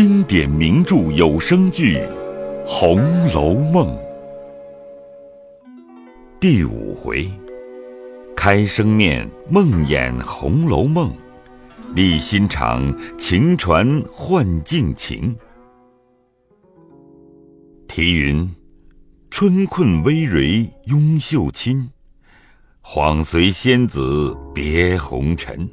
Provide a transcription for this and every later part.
经典名著有声剧《红楼梦》第五回：开生面，梦魇《红楼梦》；立心肠，情传幻境情。题云：“春困微蕤拥绣亲，恍随仙子别红尘。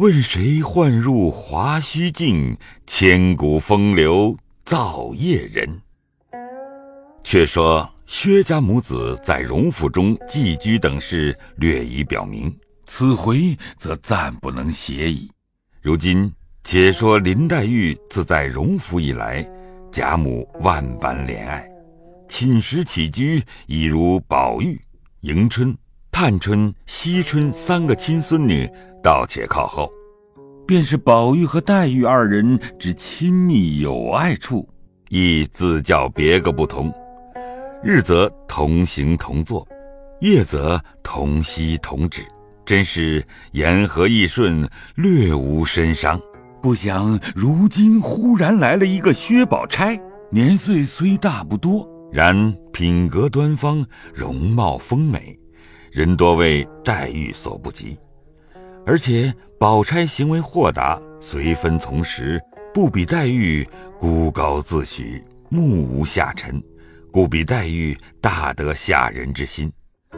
问谁唤入华胥镜？千古风流造业人。”却说薛家母子在荣府中寄居等事，略已表明，此回则暂不能协议。如今且说林黛玉自在荣府以来。贾母万般怜爱，寝食起居已如宝玉、迎春、探春、惜春三个亲孙女，倒且靠后。便是宝玉和黛玉二人之亲密友爱处，亦自较别个不同。日则同行同坐，夜则同息同止，真是言和意顺，略无身伤。不想如今忽然来了一个薛宝钗，年岁虽大不多，然品格端方，容貌丰美，人多为黛玉所不及。而且宝钗行为豁达，随分从时，不比黛玉孤高自许，目无下尘，故比黛玉大得下人之心。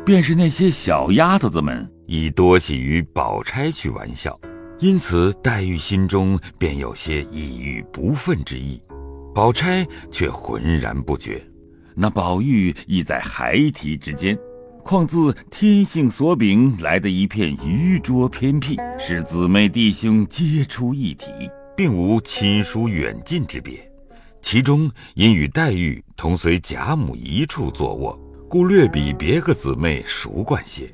便是那些小丫头子们，亦多喜于宝钗去玩笑。因此，黛玉心中便有些抑郁不忿之意，宝钗却浑然不觉。那宝玉亦在孩提之间，况自天性所禀来的一片愚拙偏僻，使姊妹弟兄皆出一体，并无亲疏远近之别。其中因与黛玉同随贾母一处坐卧，故略比别个姊妹熟惯些。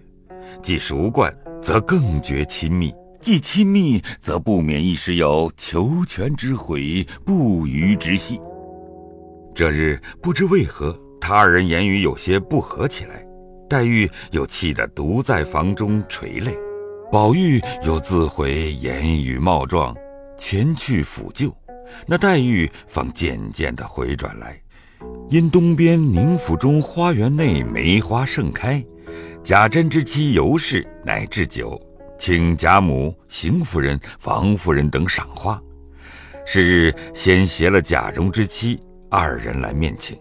既熟惯，则更觉亲密。既亲密，则不免一时有求全之悔，不渝之隙。这日不知为何，他二人言语有些不合起来，黛玉又气得独在房中垂泪，宝玉又自悔言语冒撞，前去抚救。那黛玉方渐渐地回转来，因东边宁府中花园内梅花盛开，贾珍之妻尤氏乃置酒。请贾母、邢夫人、王夫人等赏花。是日先携了贾蓉之妻二人来面请。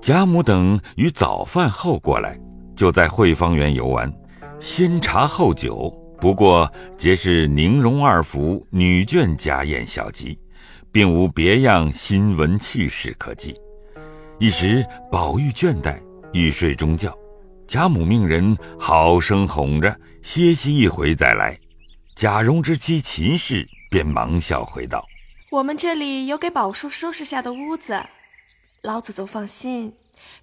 贾母等于早饭后过来，就在惠芳园游玩，先茶后酒，不过皆是宁荣二府女眷家宴小集，并无别样新闻趣事可记。一时宝玉倦怠，欲睡中觉。贾母命人好生哄着，歇息一回再来。贾蓉之妻秦氏便忙笑回道：“我们这里有给宝叔收拾下的屋子，老祖宗放心，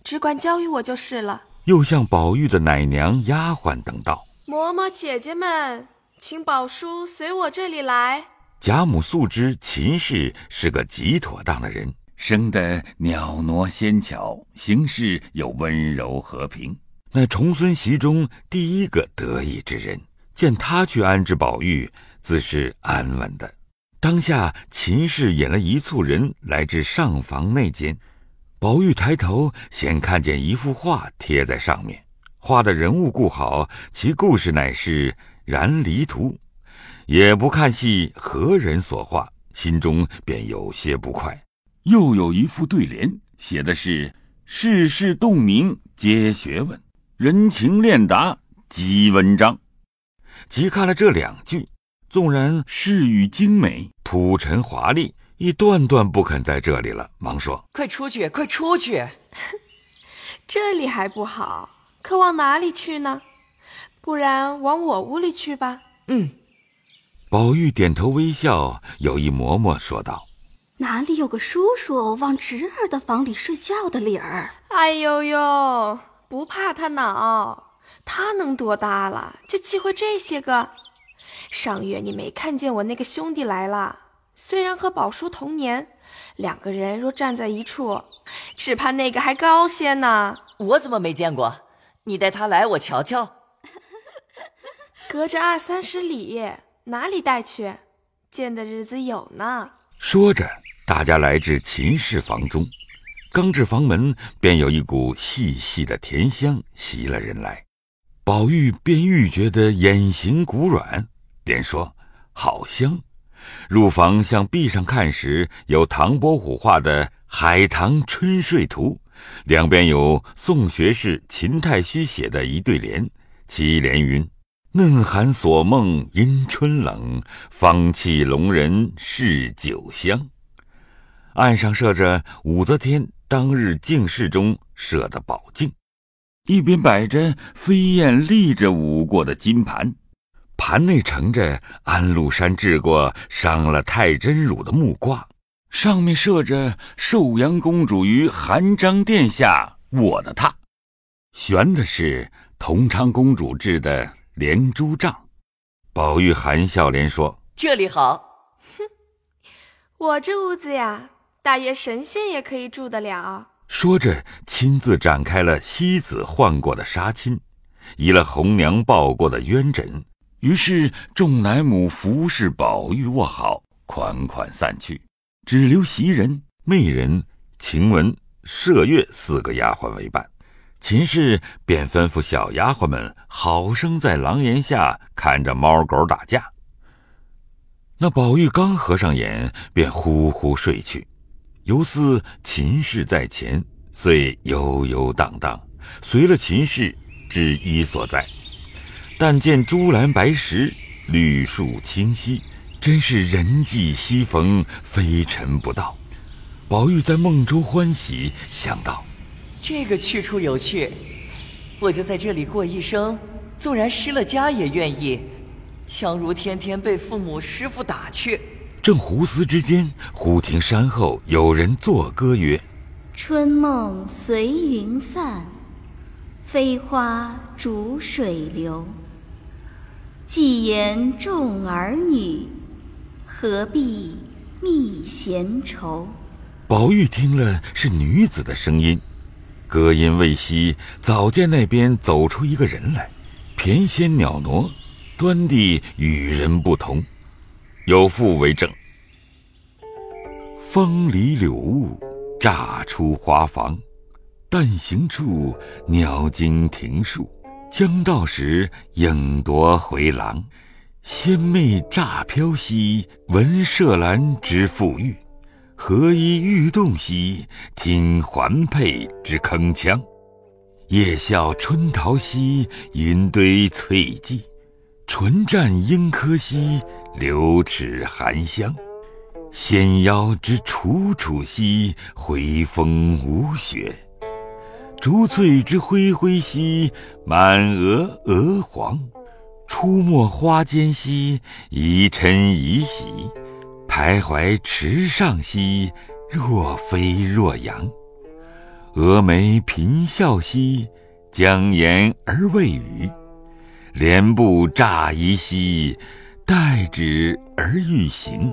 只管交与我就是了。”又向宝玉的奶娘、丫鬟等道：“嬷嬷、姐姐们，请宝叔随我这里来。”贾母素知秦氏是个极妥当的人，生得袅娜纤巧，行事又温柔和平。乃重孙媳中第一个得意之人，见他去安置宝玉，自是安稳的。当下秦氏引了一簇人来至上房内间，宝玉抬头先看见一幅画贴在上面，画的人物故好，其故事乃是燃离图，也不看系何人所画，心中便有些不快。又有一副对联，写的是“世事洞明皆学问”。人情练达即文章，即看了这两句，纵然诗语精美、铺陈华丽，亦断断不肯在这里了。忙说：“快出去，快出去！这里还不好，可往哪里去呢？不然往我屋里去吧。”嗯。宝玉点头微笑，有意嬷嬷说道：“哪里有个叔叔往侄儿的房里睡觉的理儿？”哎呦呦！不怕他恼，他能多大了，就忌讳这些个。上月你没看见我那个兄弟来了？虽然和宝叔同年，两个人若站在一处，只怕那个还高些呢。我怎么没见过？你带他来，我瞧瞧。隔着二三十里，哪里带去？见的日子有呢。说着，大家来至秦氏房中，刚至房门，便有一股细细的甜香袭了人来。宝玉便愈觉得眼形骨软，连说：“好香。”入房向壁上看时，有唐伯虎画的《海棠春睡图》，两边有宋学士秦太虚写的一对联，其联云：“嫩寒锁梦因春冷，芳气笼人是酒香。”案上设着武则天当日进士中设的宝镜，一边摆着飞燕立着舞过的金盘。盘内盛着安禄山治过伤了太真乳的木瓜，上面设着寿阳公主与韩章殿下我的榻，悬的是同昌公主制的连珠帐。宝玉含笑连说：“这里好。”哼，我这屋子呀，大约神仙也可以住得了。说着，亲自展开了西子换过的纱巾，移了红娘抱过的鸳枕。于是众奶母服侍宝玉卧好，款款散去，只留袭人、媚人、晴雯、麝月四个丫鬟为伴。秦氏便吩咐小丫鬟们好生在廊檐下看着猫狗打架。那宝玉刚合上眼，便呼呼睡去，犹似秦氏在前，遂悠悠荡荡随了秦氏至衣所在。但见朱兰白石，绿树清溪，真是人迹稀逢，非尘不到。宝玉在梦中欢喜，想到：这个去处有趣，我就在这里过一生，纵然失了家也愿意，强如天天被父母师傅打去。正胡思之间，忽听山后有人作歌曰：“春梦随云散，飞花逐水流。”既言众儿女，何必觅闲愁？宝玉听了是女子的声音，歌音未息，早见那边走出一个人来，翩跹袅娜，端地与人不同。有赋为证：风里柳雾，乍出花房，但行处，鸟惊庭树。将到时，影夺回廊。仙袂乍飘兮，闻麝兰之馥郁；何以欲动兮，听环佩之铿锵。夜笑春桃兮，云堆翠髻；唇绽樱柯兮，流齿含香。纤腰之楚楚兮，回风无雪。竹翠之蕙蕙兮，满额鹅黄；出没花间兮，宜嗔宜喜；徘徊池上兮，若飞若扬。蛾眉颦笑兮，将言而未语；莲步乍移兮，待止而欲行。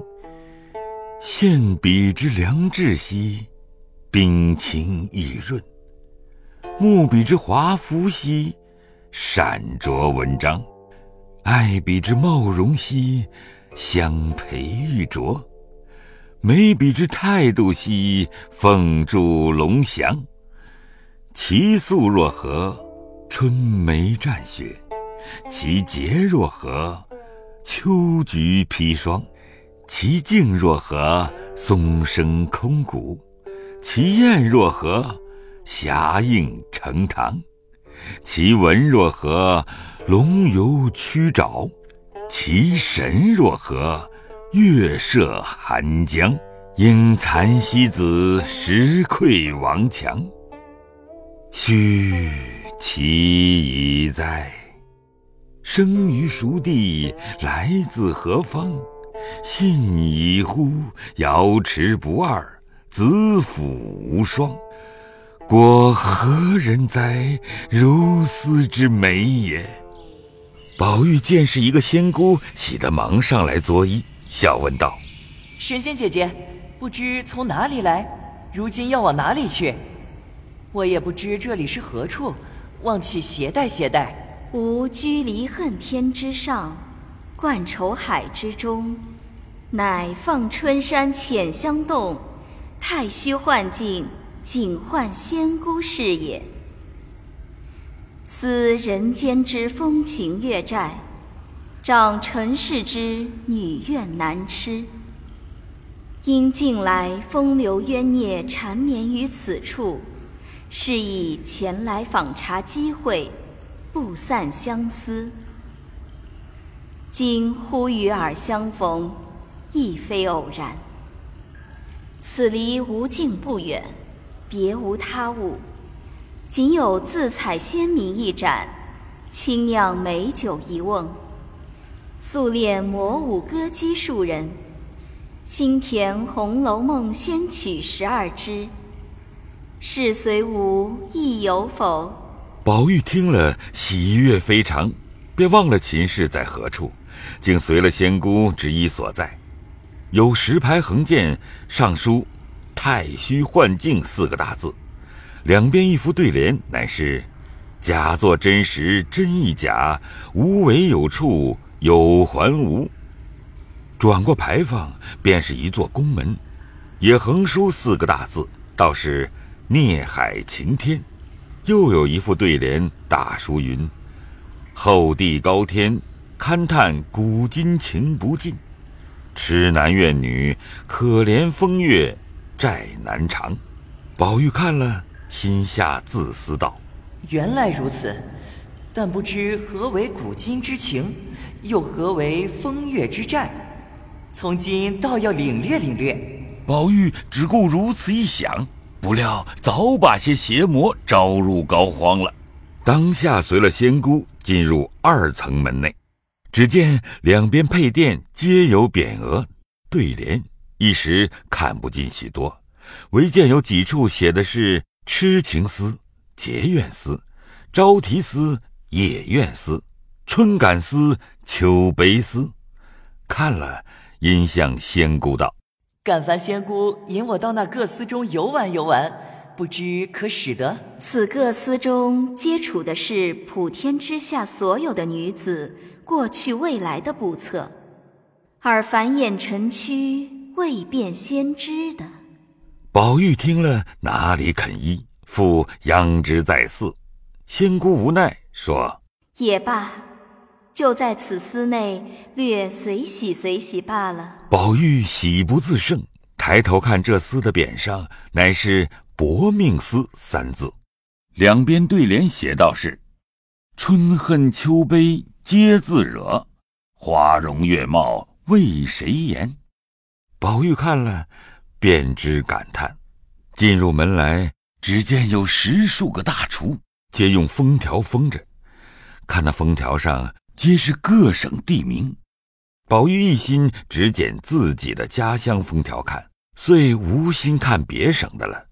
现笔之良质兮，冰清玉润。木笔之华服兮，闪着文章；爱笔之貌容兮，相陪玉琢；眉笔之态度兮，凤柱龙翔。其素若何？春梅绽雪；其洁若何？秋菊披霜；其静若何？松声空谷；其艳若何？霞映成堂，其文若何？龙游曲沼，其神若何？月射寒江。应蚕西子，石溃王墙。须其已哉？生于熟地，来自何方？信已乎？瑶池不二，子府无双。果何人哉？如斯之美也。宝玉见是一个仙姑，喜得忙上来作揖，笑问道：“神仙姐姐，不知从哪里来？如今要往哪里去？我也不知这里是何处，望起携带携带。”吾居离恨天之上，冠愁海之中，乃放春山浅香洞，太虚幻境，景幻仙姑是也。思人间之风情月债，长尘世之女怨难痴。因近来风流冤孽缠绵于此处，是以前来访查机会，不散相思。今忽与尔相逢。亦非偶然。此离无境不远，别无他物，仅有自采鲜茗一盏，清酿美酒一瓮，素练魔舞歌姬数人，新填《红楼梦》仙曲十二支。是随无意有否？宝玉听了，喜悦非常，便忘了秦氏在何处，竟随了仙姑之一所在。有石牌横剑，上书“太虚幻境”四个大字，两边一副对联，乃是“假作真实真亦假，无为有处有还无”。转过牌坊，便是一座宫门，也横书四个大字，倒是“孽海晴天”。又有一副对联，大书云：“后地高天，勘探古今情不尽。”痴男怨女，可怜风月债难偿。宝玉看了，心下自私道：“原来如此，但不知何为古今之情，又何为风月之债？从今倒要领略领略。”宝玉只顾如此一想，不料早把些邪魔招入膏肓了。当下随了仙姑进入二层门内。只见两边配殿皆有匾额、对联，一时看不尽许多，唯见有几处写的是“痴情思”“结怨思”“朝啼思”“夜怨思”“春感思”“秋悲思”。看了，因向仙姑道：“敢烦仙姑引我到那各司中游玩游玩，不知可使得？”此各司中皆处的是普天之下所有的女子。过去未来的不测，而繁衍成躯，未变先知的。宝玉听了，哪里肯依，复央之在寺。仙姑无奈说：“也罢，就在此司内略随喜随喜罢了。”宝玉喜不自胜，抬头看这司的匾上，乃是“薄命司”三字，两边对联写道是：“春恨秋悲。”皆自惹，花容月貌为谁言？宝玉看了，便知感叹。进入门来，只见有十数个大厨，皆用封条封着。看那封条上，皆是各省地名。宝玉一心只捡自己的家乡封条看，遂无心看别省的了。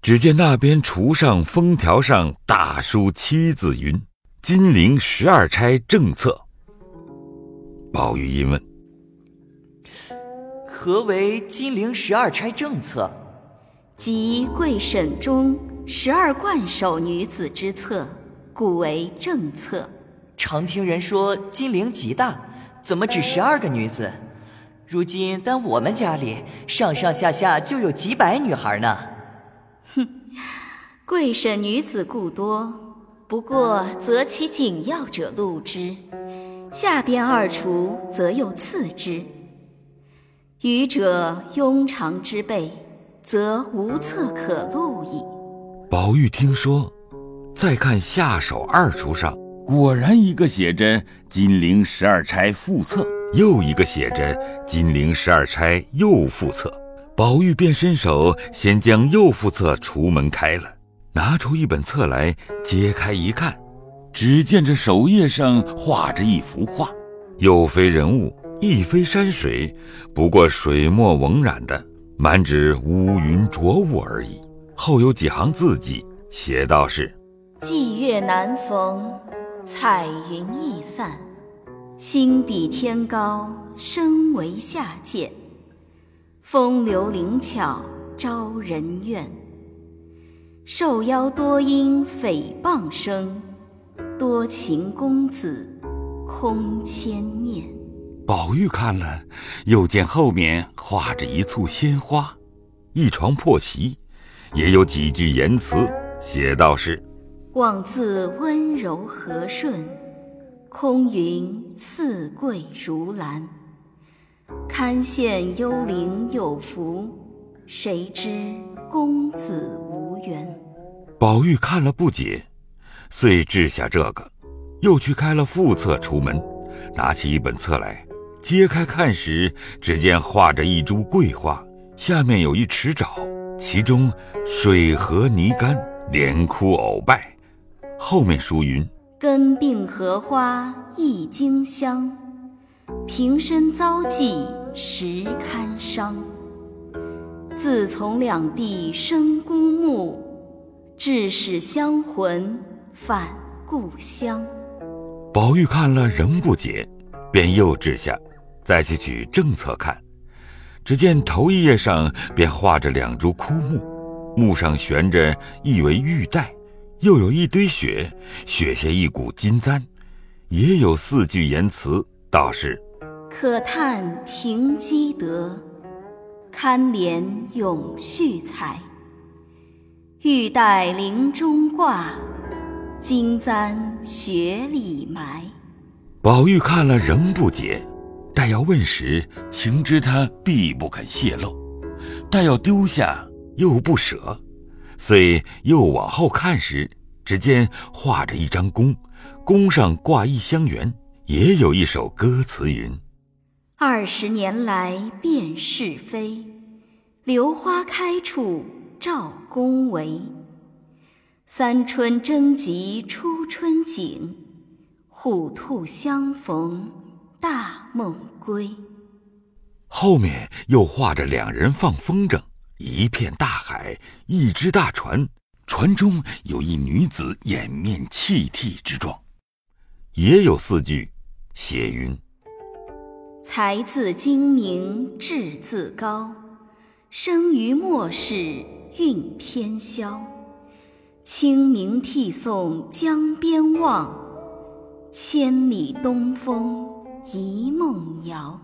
只见那边橱上封条上大书七字云。金陵十二钗正册。宝玉一问：“何为金陵十二钗政策？”即贵省中十二冠首女子之策，故为政策。常听人说金陵极大，怎么只十二个女子？如今单我们家里上上下下就有几百女孩呢。哼，贵省女子故多。不过择其紧要者录之，下边二厨则又次之。愚者庸常之辈，则无策可录矣。宝玉听说，再看下手二橱上，果然一个写着“金陵十二钗附册”，又一个写着“金陵十二钗又附册”。宝玉便伸手先将右副册橱门开了。拿出一本册来，揭开一看，只见这首页上画着一幅画，又非人物，亦非山水，不过水墨蒙染的，满纸乌云浊雾而已。后有几行字迹，写道是：“霁月难逢，彩云易散，心比天高，身为下贱，风流灵巧招人怨。”受邀多因诽谤声，多情公子空牵念。宝玉看了，又见后面画着一簇鲜花，一床破席，也有几句言辞，写道是：“望自温柔和顺，空云似桂如兰。堪羡幽灵有福，谁知公子无缘。”宝玉看了不解，遂掷下这个，又去开了副册，出门，拿起一本册来。揭开看时，只见画着一株桂花，下面有一池沼，其中水和泥干，连枯藕败。后面书云：“根并荷花一茎香，平生遭际实堪伤。自从两地生孤木，致使香魂返故乡。”宝玉看了仍不解，便又掷下。再去举正册看，只见头一页上便画着两株枯木，木上悬着一围玉带，又有一堆雪，雪下一股金簪，也有四句言辞，道是：可叹停机德，堪怜永续才。玉带林中挂，金簪雪里埋。宝玉看了仍不解。待要问时，情知他必不肯泄露；待要丢下，又不舍，遂又往后看时，只见画着一张弓，弓上挂一香园，也有一首歌词云：“二十年来辨是非，榴花开处照宫闱。三春争及初春景，虎兔相逢。”大梦归。后面又画着两人放风筝，一片大海，一只大船，船中有一女子掩面泣涕之状。也有四句，写云：“才自精明志自高，生于末世运偏消。清明涕送江边望，千里东风。”一梦遥，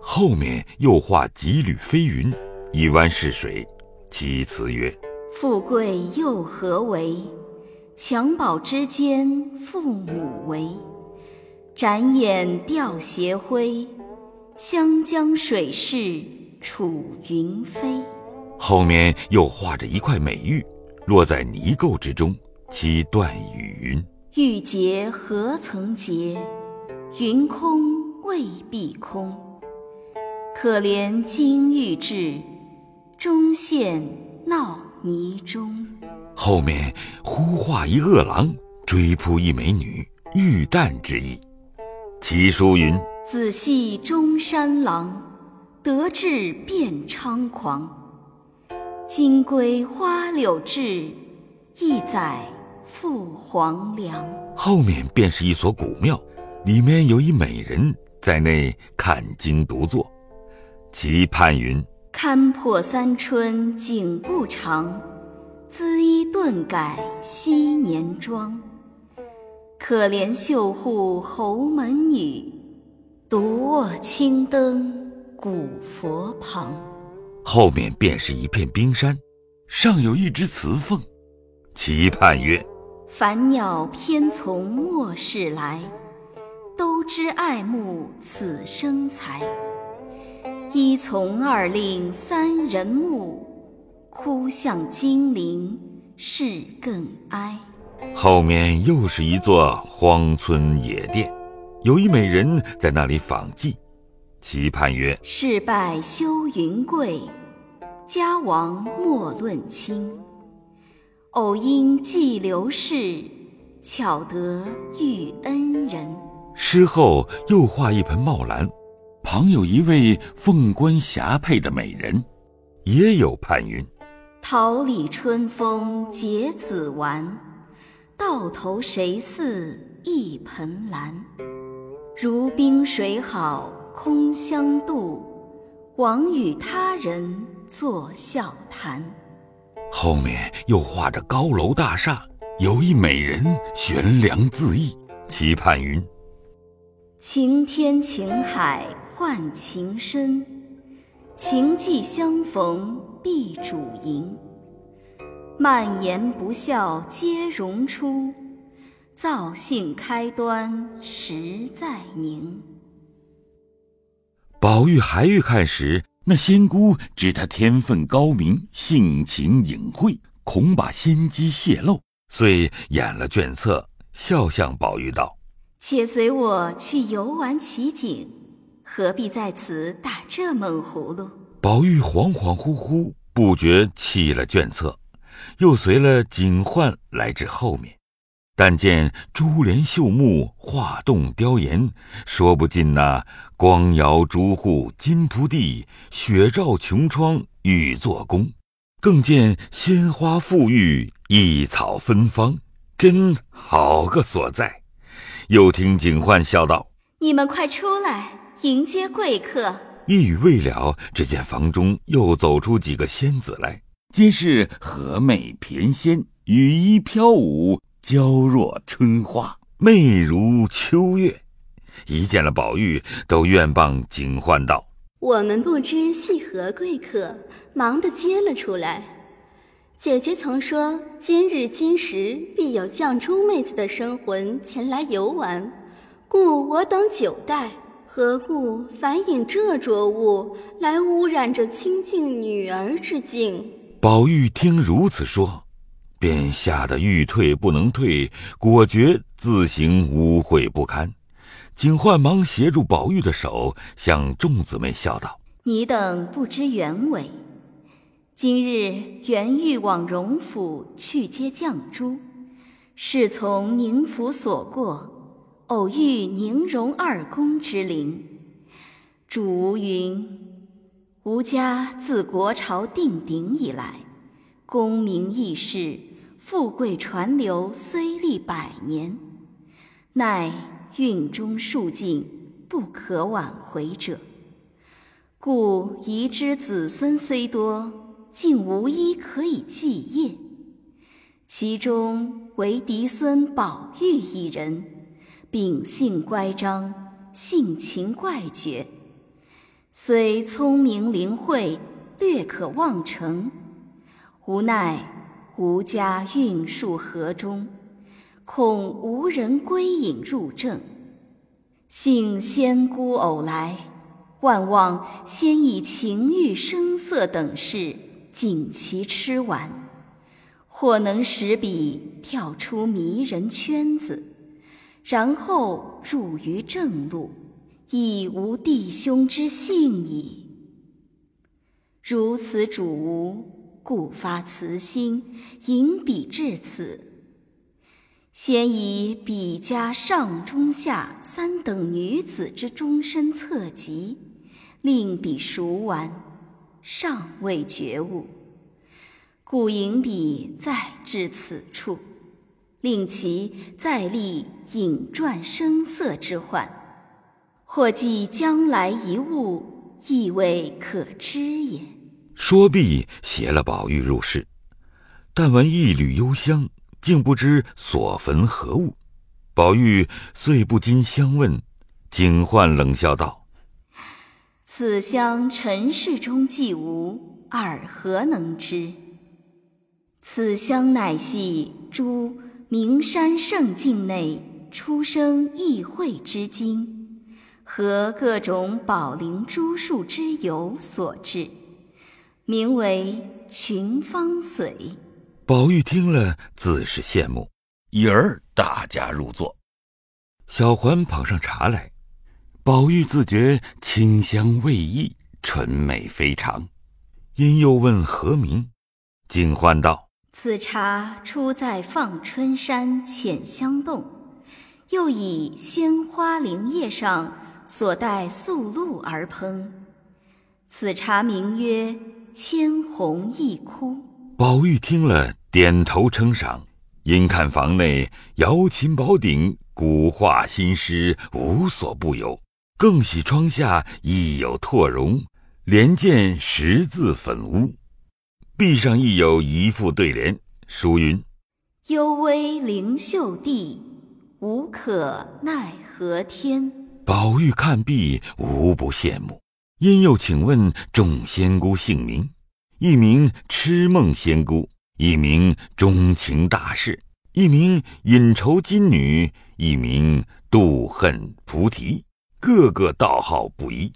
后面又画几缕飞云，一湾逝水，其词曰：“富贵又何为？襁褓之间父母为。展眼吊斜晖，湘江水逝楚云飞。”后面又画着一块美玉，落在泥垢之中，其断语云：“玉洁何曾洁？云空。”未必空，可怜金玉质，终陷淖泥中。后面忽画一恶狼，追扑一美女，玉旦之意。其书云：“仔细中山狼，得志便猖狂。金龟花柳志，一载赴黄粱。”后面便是一所古庙，里面有一美人。在内看经独坐，其判云：看破三春景不长，姿衣顿改昔年妆。可怜绣户侯门女，独卧青灯古佛旁。后面便是一片冰山，上有一只雌凤，其判曰：凡鸟偏从末世来。都知爱慕此生才，一从二令三人目，哭向金陵事更哀。后面又是一座荒村野店，有一美人在那里访妓，其盼曰：事败休云贵，家亡莫论亲。偶因寄流逝，巧得遇恩人。诗后又画一盆茂兰，旁有一位凤冠霞帔的美人，也有判云：桃李春风结子完，到头谁似一盆兰？如冰水好空相妒，枉与他人作笑谈。后面又画着高楼大厦，有一美人悬梁自缢，其盼云。晴天晴海换情深，情既相逢必主迎。蔓延不笑皆荣出，造性开端实在宁。宝玉还欲看时，那仙姑知他天分高明，性情隐晦，恐把先机泄露，遂掩了卷册，笑向宝玉道：“且随我去游玩奇景，何必在此打这闷葫芦？”宝玉恍恍惚惚，不觉弃了卷册，又随了警幻来至后面。但见珠帘绣幕，画栋雕檐，说不尽那光摇朱户，金铺地，雪照琼窗，玉作宫。更见鲜花馥郁，异草芬芳，真好个所在。又听警幻笑道：“你们快出来迎接贵客。”一语未了，只见房中又走出几个仙子来，皆是和美翩跹，羽衣飘舞。娇若春花，媚如秋月。一见了宝玉，都愿傍警幻道：“我们不知系何贵客，忙的接了出来。姐姐曾说，今日今时必有绛珠妹子的生魂前来游玩，故我等久待。何故反引这浊物来污染这清净女儿之境？”宝玉听如此说。便吓得欲退不能退，果觉自行污秽不堪。警幻忙携住宝玉的手，向众姊妹笑道：“你等不知原委。今日原欲往荣府去接绛珠，是从宁府所过，偶遇宁荣二公之灵。主吴云：吴家自国朝定鼎以来，功名义世。”富贵传流虽历百年，乃运中数尽，不可挽回者。故遗之子孙虽多，竟无一可以继业。其中唯嫡孙宝玉一人，秉性乖张，性情怪绝，虽聪明灵慧，略可望成，无奈。吾家运数河中，恐无人归隐入正。幸仙姑偶来，万望先以情欲声色等事尽其吃完，或能使彼跳出迷人圈子，然后入于正路，亦无弟兄之幸矣。如此主吾。故发慈心，引彼至此。先以彼家上中下三等女子之终身侧籍，令彼熟完，尚未觉悟，故引彼再至此处，令其再立引转声色之患，或记将来一物，亦未可知也。说毕，携了宝玉入室，但闻一缕幽香，竟不知所焚何物。宝玉遂不禁相问，警幻冷笑道：“此香尘世中既无，尔何能知？此香乃系诸名山胜境内出生异卉之精，和各种宝灵珠树之油所制。”名为群芳髓。宝玉听了，自是羡慕，已而大家入座。小环捧上茶来，宝玉自觉清香味溢，纯美非常，因又问何名，警幻道：“此茶出在放春山浅香洞，又以鲜花灵叶上所带素露而烹。此茶名曰。”千红一窟，宝玉听了，点头称赏。因看房内瑶琴宝鼎、古画新诗，无所不有；更喜窗下亦有拓绒，连见十字粉屋，壁上亦有一副对联，书云：“幽微灵秀地，无可奈何天。”宝玉看毕，无不羡慕。因又请问众仙姑姓名，一名痴梦仙姑，一名钟情大士，一名隐愁金女，一名妒恨菩提，个个道号不一。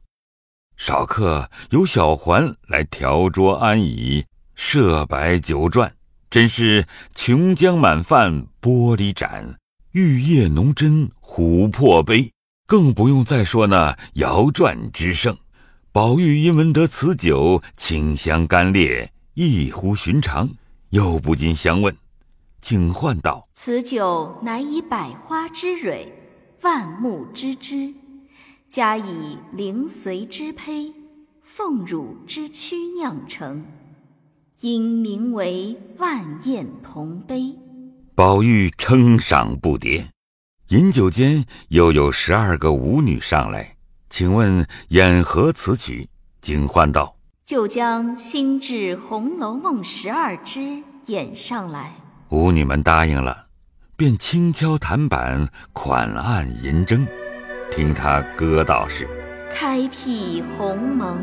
少客由小环来调桌安椅，设摆酒馔，真是琼浆满饭玻璃盏，玉液浓斟琥珀杯，更不用再说那摇转之盛。宝玉因闻得此酒清香甘冽，异乎寻常，又不禁相问，请唤道：“此酒乃以百花之蕊、万木之枝，加以灵髓之胚、凤乳之躯酿成，因名为万宴同杯。”宝玉称赏不迭。饮酒间，又有十二个舞女上来。请问演何此曲？警幻道：“就将新制《红楼梦》十二支演上来。”舞女们答应了，便轻敲弹板，款按银筝，听他歌道是：“开辟鸿蒙。”